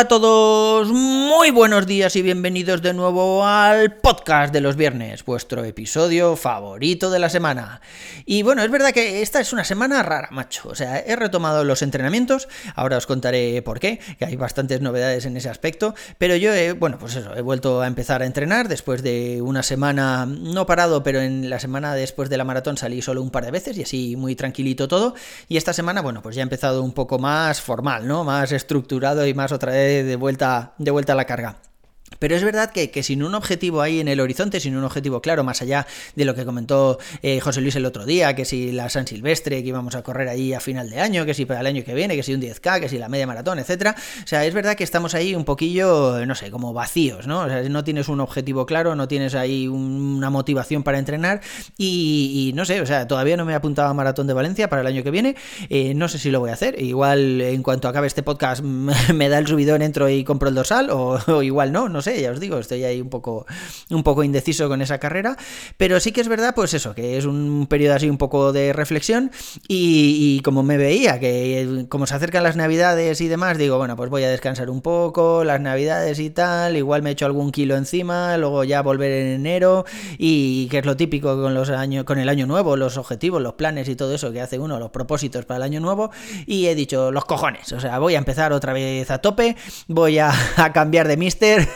Hola a todos, muy buenos días y bienvenidos de nuevo al podcast de los viernes, vuestro episodio favorito de la semana. Y bueno, es verdad que esta es una semana rara, macho. O sea, he retomado los entrenamientos, ahora os contaré por qué, que hay bastantes novedades en ese aspecto, pero yo he, bueno, pues eso, he vuelto a empezar a entrenar después de una semana, no parado, pero en la semana después de la maratón salí solo un par de veces y así muy tranquilito todo. Y esta semana, bueno, pues ya he empezado un poco más formal, ¿no? Más estructurado y más otra vez de vuelta, de vuelta a la carga. Pero es verdad que, sin un objetivo ahí en el horizonte, sin un objetivo claro, más allá de lo que comentó eh, José Luis el otro día, que si la San Silvestre, que íbamos a correr ahí a final de año, que si para el año que viene, que si un 10K, que si la media maratón, etcétera. O sea, es verdad que estamos ahí un poquillo, no sé, como vacíos, ¿no? O sea, no tienes un objetivo claro, no tienes ahí una motivación para entrenar y, y no sé, o sea, todavía no me he apuntado a Maratón de Valencia para el año que viene. Eh, no sé si lo voy a hacer. Igual en cuanto acabe este podcast me da el subidón, entro y compro el dorsal, o, o igual no, no sé ya os digo, estoy ahí un poco, un poco indeciso con esa carrera, pero sí que es verdad, pues eso, que es un periodo así un poco de reflexión y, como me veía, que como se acercan las navidades y demás, digo, bueno, pues voy a descansar un poco, las navidades y tal, igual me echo algún kilo encima, luego ya volver en enero y que es lo típico con los años, con el año nuevo, los objetivos, los planes y todo eso que hace uno, los propósitos para el año nuevo, y he dicho, los cojones, o sea, voy a empezar otra vez a tope, voy a cambiar de mister.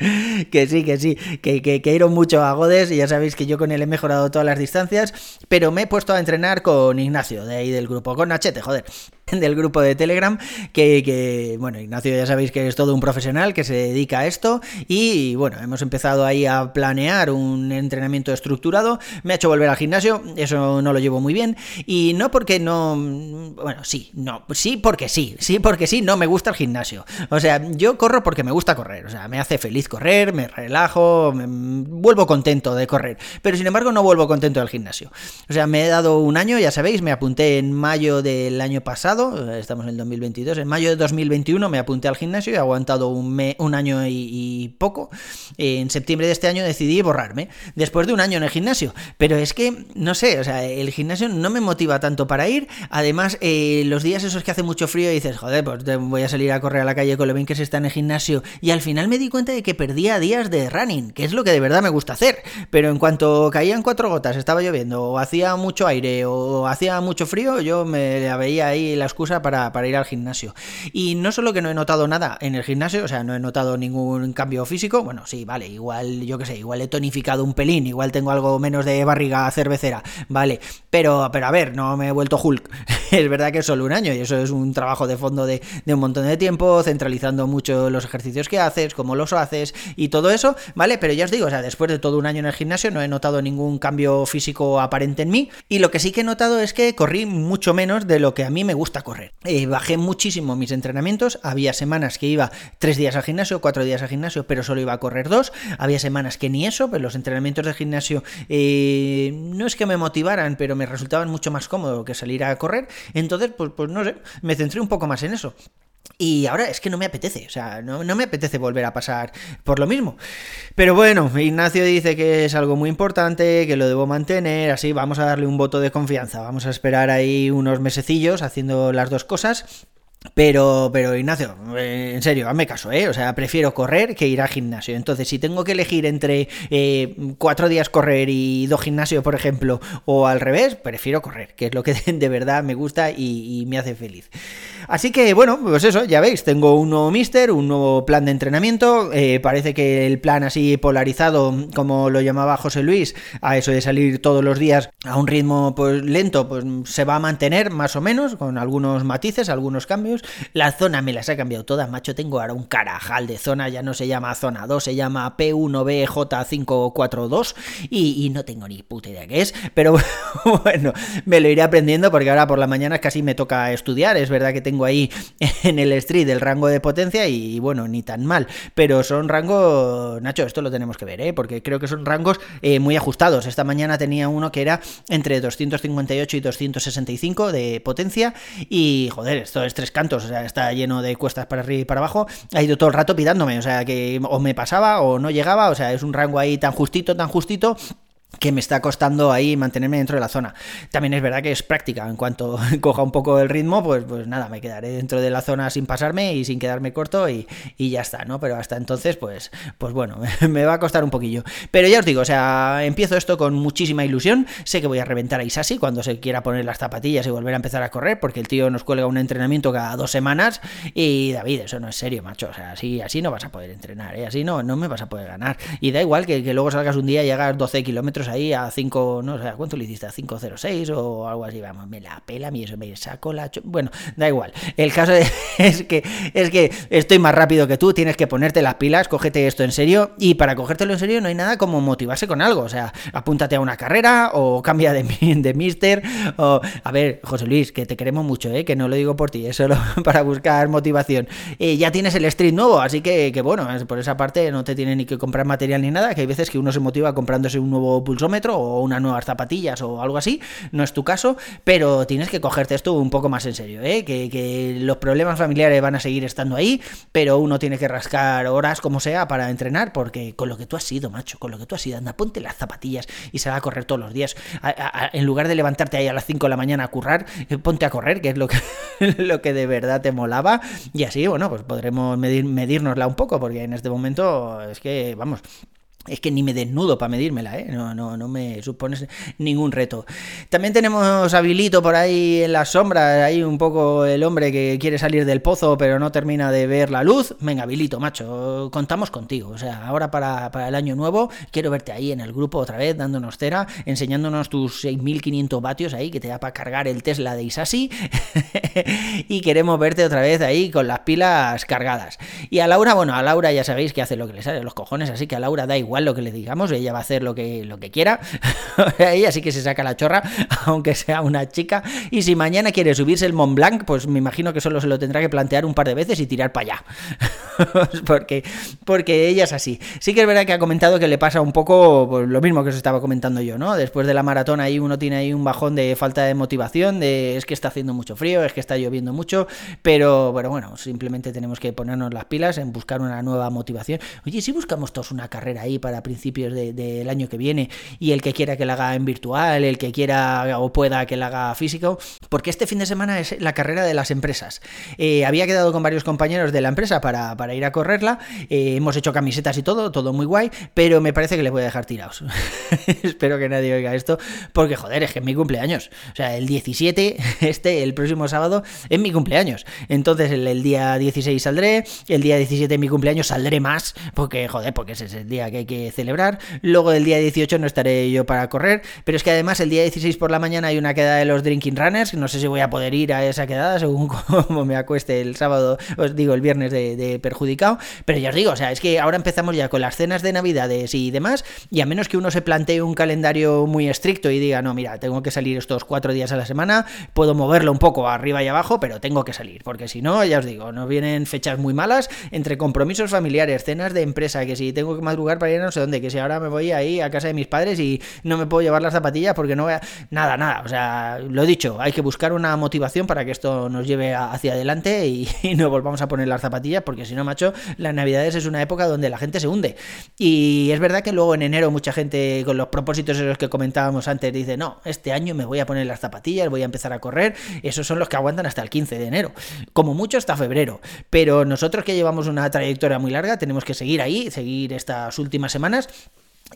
que sí, que sí, que, que, ido mucho a Godes y ya sabéis que yo con él he mejorado todas las distancias, pero me he puesto a entrenar con Ignacio, de ahí del grupo, con Nachete, joder del grupo de Telegram, que, que, bueno, Ignacio ya sabéis que es todo un profesional que se dedica a esto y bueno, hemos empezado ahí a planear un entrenamiento estructurado, me ha hecho volver al gimnasio, eso no lo llevo muy bien y no porque no, bueno, sí, no, sí porque sí, sí porque sí, no me gusta el gimnasio, o sea, yo corro porque me gusta correr, o sea, me hace feliz correr, me relajo, me, vuelvo contento de correr, pero sin embargo no vuelvo contento del gimnasio, o sea, me he dado un año, ya sabéis, me apunté en mayo del año pasado, estamos en el 2022, en mayo de 2021 me apunté al gimnasio y he aguantado un, me, un año y, poco. En septiembre de este año decidí borrarme, después de un año en el gimnasio. Pero es que, no sé, o sea, el gimnasio no me motiva tanto para ir. Además, eh, los días esos que hace mucho frío dices, joder, pues voy a salir a correr a la calle con lo bien que se está en el gimnasio. Y al final me di cuenta de que perdía días de running, que es lo que de verdad me gusta hacer. Pero en cuanto caían cuatro gotas, estaba lloviendo, o hacía mucho aire, o hacía mucho frío, yo me veía ahí la excusa para, para, ir al gimnasio. Y no solo que no he notado nada en el gimnasio, o sea, no he notado ningún cambio físico, bueno, sí, vale, igual, yo qué sé, igual he tonificado un pelín, igual tengo algo menos de barriga cervecera, vale, pero, pero a ver, no me he vuelto Hulk. es verdad que es solo un año y eso es un trabajo de fondo de, de un montón de tiempo, centralizando mucho los ejercicios que haces, cómo los haces y todo eso, ¿vale? Pero ya os digo, o sea, después de todo un año en el gimnasio no he notado ningún cambio físico aparente en mí y lo que sí que he notado es que corrí mucho menos de lo que a mí me gusta correr. Eh, bajé muchísimo mis entrenamientos. Había semanas que iba tres días al gimnasio, cuatro días al gimnasio, pero solo iba a correr dos. Había semanas que ni eso, los entrenamientos de gimnasio eh, no es que me motivaran, pero me resultaban mucho más cómodo que salir a correr. Entonces, pues, pues no sé, me centré un poco más en eso. Y ahora es que no me apetece, o sea, no, no, me apetece volver a pasar por lo mismo. Pero bueno, Ignacio dice que es algo muy importante, que lo debo mantener, así vamos a darle un voto de confianza. Vamos a esperar ahí unos mesecillos haciendo las dos cosas. Pero, pero Ignacio, eh, en serio, hazme caso, ¿eh? O sea, prefiero correr que ir al gimnasio. Entonces, si tengo que elegir entre eh, cuatro días correr y dos gimnasios, por ejemplo, o al revés, prefiero correr, que es lo que de verdad me gusta y, me hace feliz. Así que, bueno, pues eso, ya veis, tengo un nuevo mister, un nuevo plan de entrenamiento. Eh, parece que el plan así polarizado, como lo llamaba José Luis, a eso de salir todos los días a un ritmo pues lento, pues se va a mantener más o menos, con algunos matices, algunos cambios la zona me las ha cambiado todas, macho. Tengo ahora un carajal de zona, ya no se llama zona 2, se llama P1BJ542 y, no tengo ni puta idea qué es, pero bueno, me lo iré aprendiendo porque ahora por la mañana casi me toca estudiar. Es verdad que tengo ahí en el street el rango de potencia y, bueno, ni tan mal, pero son rangos, Nacho, esto lo tenemos que ver, ¿eh? porque creo que son rangos eh, muy ajustados. Esta mañana tenía uno que era entre 258 y 265 de potencia y joder, esto es 3 o sea, está lleno de cuestas para arriba y para abajo, ha ido todo el rato pidándome, o sea, que o me pasaba o no llegaba, o sea, es un rango ahí tan justito, tan justito que me está costando ahí mantenerme dentro de la zona. También es verdad que es práctica, en cuanto coja un poco el ritmo, pues, pues nada, me quedaré dentro de la zona sin pasarme y sin quedarme corto y, ya está, ¿no? Pero hasta entonces, pues, pues bueno, me va a costar un poquillo. Pero ya os digo, o sea, empiezo esto con muchísima ilusión, sé que voy a reventar a Isasi cuando se quiera poner las zapatillas y volver a empezar a correr, porque el tío nos cuelga un entrenamiento cada dos semanas y David, eso no es serio, macho, o sea, así, así no vas a poder entrenar, ¿eh? así no, no me vas a poder ganar. Y da igual que, que luego salgas un día y hagas 12 kilómetros ahí a 5, no sé, ¿cuánto le hiciste? A 506 o algo así, vamos, me la pela a mí eso, me saco la... Bueno, da igual. El caso es que, es que estoy más rápido que tú, tienes que ponerte las pilas, cógete esto en serio y para cogértelo en serio no hay nada como motivarse con algo, o sea, apúntate a una carrera o cambia de, de mister o... A ver, José Luis, que te queremos mucho, ¿eh? que no lo digo por ti, es solo para buscar motivación. Eh, ya tienes el street nuevo, así que, que bueno, por esa parte no te tiene ni que comprar material ni nada, que hay veces que uno se motiva comprándose un nuevo pulsómetro o unas nuevas zapatillas o algo así, no es tu caso, pero tienes que cogerte esto un poco más en serio, ¿eh? que, los problemas familiares van a seguir estando ahí, pero uno tiene que rascar horas como sea para entrenar, porque con lo que tú has sido, macho, con lo que tú has sido, anda, ponte las zapatillas y se va a correr todos los días. en lugar de levantarte ahí a las 5 de la mañana a currar, eh, ponte a correr, que es lo que, lo que de verdad te molaba, y así, bueno, pues podremos medir, medírnosla un poco, porque en este momento es que, vamos, es que ni me desnudo para medírmela, ¿eh? No, no, no me supones ningún reto. También tenemos a Vilito por ahí en las sombras, ahí un poco el hombre que quiere salir del pozo pero no termina de ver la luz. Venga, Vilito, macho, contamos contigo. O sea, ahora para, para el año nuevo quiero verte ahí en el grupo otra vez, dándonos cera, enseñándonos tus 6.500 vatios ahí que te da para cargar el Tesla de Isasi. y queremos verte otra vez ahí con las pilas cargadas. Y a Laura, bueno, a Laura ya sabéis que hace lo que le sale los cojones, así que a Laura da igual lo que le digamos, ella va a hacer lo que, lo que quiera, ella sí que se saca la chorra, aunque sea una chica, y si mañana quiere subirse el Mont Blanc, pues me imagino que solo se lo tendrá que plantear un par de veces y tirar para allá, porque, porque ella es así. Sí que es verdad que ha comentado que le pasa un poco pues, lo mismo que os estaba comentando yo, ¿no? Después de la maratón ahí uno tiene ahí un bajón de falta de motivación, de es que está haciendo mucho frío, es que está lloviendo mucho, pero, pero bueno, simplemente tenemos que ponernos las pilas en buscar una nueva motivación. Oye, si buscamos todos una carrera ahí para principios del año que viene y el que quiera que la haga en virtual, el que quiera o pueda que la haga físico, porque este fin de semana es la carrera de las empresas. Eh, había quedado con varios compañeros de la empresa para, para ir a correrla, eh, hemos hecho camisetas y todo, todo muy guay, pero me parece que les voy a dejar tirados. Espero que nadie oiga esto, porque joder, es que es mi cumpleaños. O sea, el 17, este, el próximo sábado, es mi cumpleaños. Entonces el, día 16 saldré, el día 17 de mi cumpleaños saldré más, porque joder, porque ese es el día que hay celebrar. Luego el día 18 no estaré yo para correr, pero es que además el día 16 por la mañana hay una quedada de los Drinking Runners, no sé si voy a poder ir a esa quedada según cómo me acueste el sábado, os digo el viernes de, perjudicado, pero ya os digo, o sea, es que ahora empezamos ya con las cenas de Navidades y demás, y a menos que uno se plantee un calendario muy estricto y diga, no, mira, tengo que salir estos cuatro días a la semana, puedo moverlo un poco arriba y abajo, pero tengo que salir, porque si no, ya os digo, nos vienen fechas muy malas entre compromisos familiares, cenas de empresa, que si tengo que madrugar para ir no sé dónde, que si ahora me voy ahí a casa de mis padres y no me puedo llevar las zapatillas porque no voy a... Nada, nada, o sea, lo he dicho, hay que buscar una motivación para que esto nos lleve hacia adelante y, no volvamos a poner las zapatillas porque si no, macho, las navidades es una época donde la gente se hunde. Y es verdad que luego en enero mucha gente con los propósitos esos que comentábamos antes dice, no, este año me voy a poner las zapatillas, voy a empezar a correr, esos son los que aguantan hasta el 15 de enero, como mucho hasta febrero, pero nosotros que llevamos una trayectoria muy larga tenemos que seguir ahí, seguir estas últimas semanas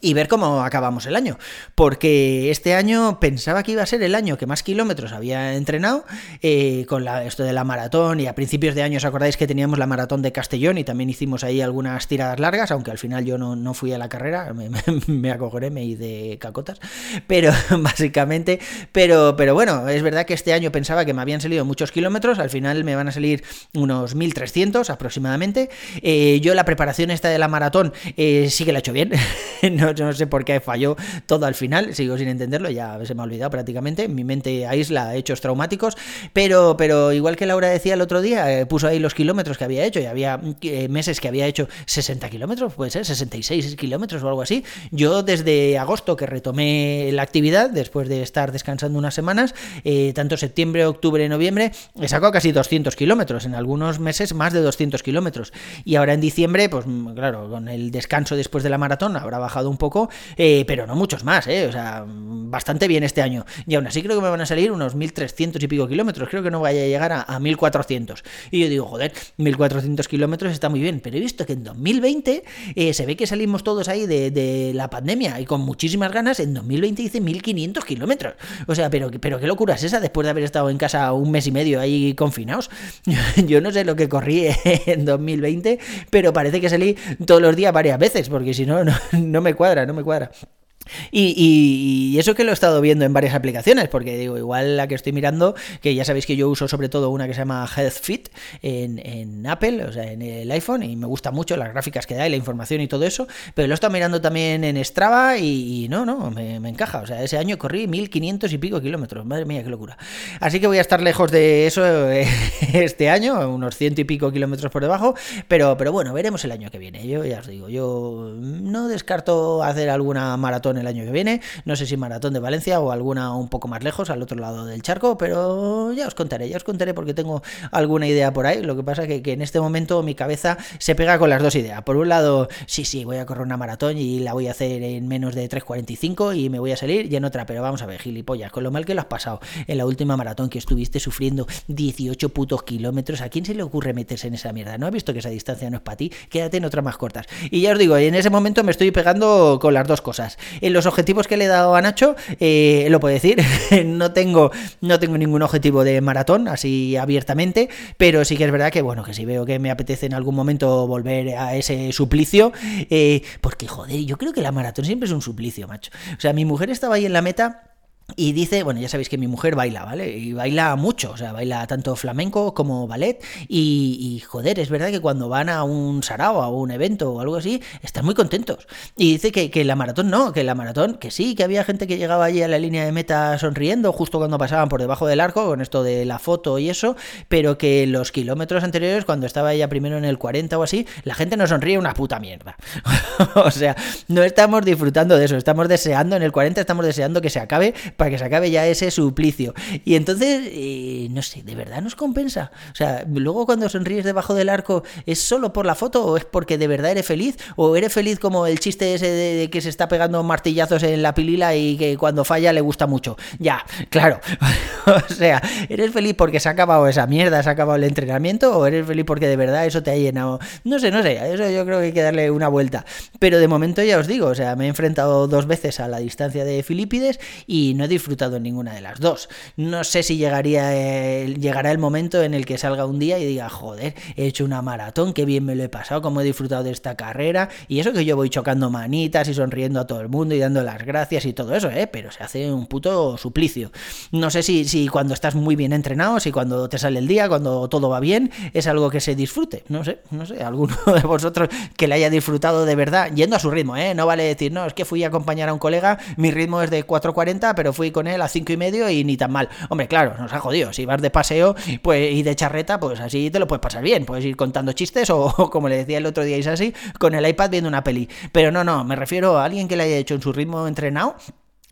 y ver cómo acabamos el año. Porque este año pensaba que iba a ser el año que más kilómetros había entrenado eh, con la, esto de la maratón y a principios de año os acordáis que teníamos la maratón de Castellón y también hicimos ahí algunas tiradas largas, aunque al final yo no, no fui a la carrera, me, me, me acogoré, me hice cacotas, pero básicamente, pero, pero bueno, es verdad que este año pensaba que me habían salido muchos kilómetros, al final me van a salir unos 1300 aproximadamente. Eh, yo la preparación esta de la maratón eh, sí que la he hecho bien. no, no, sé por qué falló todo al final, sigo sin entenderlo, ya se me ha olvidado prácticamente, mi mente aísla hechos traumáticos, pero, pero igual que Laura decía el otro día, eh, puso ahí los kilómetros que había hecho y había eh, meses que había hecho 60 kilómetros, puede ser, 66 kilómetros o algo así. Yo desde agosto que retomé la actividad, después de estar descansando unas semanas, eh, tanto septiembre, octubre, noviembre, he sacado casi 200 kilómetros, en algunos meses más de 200 kilómetros. Y ahora en diciembre, pues claro, con el descanso después de la maratón habrá bajado un poco, eh, pero no muchos más, ¿eh? O sea, bastante bien este año. Y aún así creo que me van a salir unos 1300 y pico kilómetros. Creo que no vaya a llegar a, a 1400. Y yo digo, joder, 1400 kilómetros está muy bien. Pero he visto que en 2020 eh, se ve que salimos todos ahí de, la pandemia y con muchísimas ganas. En 2020 hice 1500 kilómetros. O sea, pero, pero qué locura es esa después de haber estado en casa un mes y medio ahí confinados. Yo no sé lo que corrí en 2020, pero parece que salí todos los días varias veces, porque si no, no, no me cuadra, no me cuadra. Y, eso que lo he estado viendo en varias aplicaciones, porque digo, igual la que estoy mirando, que ya sabéis que yo uso sobre todo una que se llama Health Fit en, en, Apple, o sea, en el iPhone, y me gusta mucho las gráficas que da y la información y todo eso, pero lo he estado mirando también en Strava y, no, no, me, me, encaja. O sea, ese año corrí 1500 y pico kilómetros, madre mía, qué locura. Así que voy a estar lejos de eso este año, unos ciento y pico kilómetros por debajo, pero, pero bueno, veremos el año que viene. Yo ya os digo, yo no descarto hacer alguna maratón el año que viene. No sé si maratón de Valencia o alguna un poco más lejos, al otro lado del charco, pero ya os contaré, ya os contaré porque tengo alguna idea por ahí. Lo que pasa que, que en este momento mi cabeza se pega con las dos ideas. Por un lado, sí, sí, voy a correr una maratón y la voy a hacer en menos de 3.45 y me voy a salir, y en otra, pero vamos a ver, gilipollas, con lo mal que lo has pasado en la última maratón que estuviste sufriendo 18 putos kilómetros, ¿a quién se le ocurre meterse en esa mierda? ¿No has visto que esa distancia no es para ti? Quédate en otras más cortas. Y ya os digo, en ese momento me estoy pegando con las dos cosas. Los objetivos que le he dado a Nacho, eh, lo puedo decir, no tengo, no tengo ningún objetivo de maratón, así abiertamente, pero sí que es verdad que, bueno, que si veo que me apetece en algún momento volver a ese suplicio, eh, porque, joder, yo creo que la maratón siempre es un suplicio, macho. O sea, mi mujer estaba ahí en la meta y dice, bueno, ya sabéis que mi mujer baila, ¿vale? Y baila mucho, o sea, baila tanto flamenco como ballet. Y, joder, es verdad que cuando van a un sarao, a un evento o algo así, están muy contentos. Y dice que, que, la maratón no, que la maratón, que sí, que había gente que llegaba allí a la línea de meta sonriendo justo cuando pasaban por debajo del arco, con esto de la foto y eso, pero que los kilómetros anteriores, cuando estaba ella primero en el 40 o así, la gente no sonríe una puta mierda. o sea, no estamos disfrutando de eso, estamos deseando, en el 40 estamos deseando que se acabe para que se acabe ya ese suplicio. Y entonces, eh, no sé, ¿de verdad nos compensa? O sea, luego cuando sonríes debajo del arco, ¿es solo por la foto o es porque de verdad eres feliz? ¿O eres feliz como el chiste ese de, que se está pegando martillazos en la pilila y que cuando falla le gusta mucho? Ya, claro. o sea, ¿eres feliz porque se ha acabado esa mierda, se ha acabado el entrenamiento? ¿O eres feliz porque de verdad eso te ha llenado? No sé, no sé, eso yo creo que hay que darle una vuelta. Pero de momento ya os digo, o sea, me he enfrentado dos veces a la distancia de Filipides y no he disfrutado ninguna de las dos. No sé si llegaría llegará el momento en el que salga un día y diga, joder, he hecho una maratón, qué bien me lo he pasado, cómo he disfrutado de esta carrera. Y eso que yo voy chocando manitas y sonriendo a todo el mundo y dando las gracias y todo eso, ¿eh? Pero se hace un puto suplicio. No sé si, si cuando estás muy bien entrenado, si cuando te sale el día, cuando todo va bien, es algo que se disfrute. No sé, no sé, alguno de vosotros que le haya disfrutado de verdad, yendo a su ritmo, ¿eh? No vale decir, no, es que fui a acompañar a un colega, mi ritmo es de 4.40, pero fui con él a 5 y medio y ni tan mal. Hombre, claro, nos ha jodido. Si vas de paseo pues, y de charreta, pues así te lo puedes pasar bien. Puedes ir contando chistes o, como le decía el otro día así con el iPad viendo una peli. Pero no, no, me refiero a alguien que le haya hecho en su ritmo entrenado.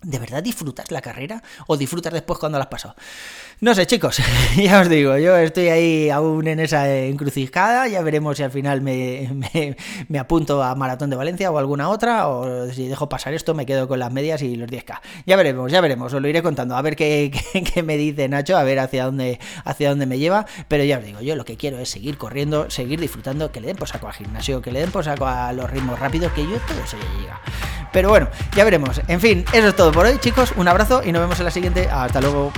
¿De verdad disfrutas la carrera o disfrutas después cuando la has? No sé, chicos, ya os digo, yo estoy ahí aún en esa encrucijada, ya veremos si al final me, me, apunto a Maratón de Valencia o alguna otra, o si dejo pasar esto me quedo con las medias y los 10K. Ya veremos, ya veremos, os lo iré contando, a ver qué, qué, me dice Nacho, a ver hacia dónde, hacia dónde me lleva, pero ya os digo, yo lo que quiero es seguir corriendo, seguir disfrutando, que le den por saco al gimnasio, que le den por saco a los ritmos rápidos, que yo todo ya llega. Pero bueno, ya veremos. En fin, eso es por hoy, chicos. Un abrazo y nos vemos en la siguiente. Hasta luego.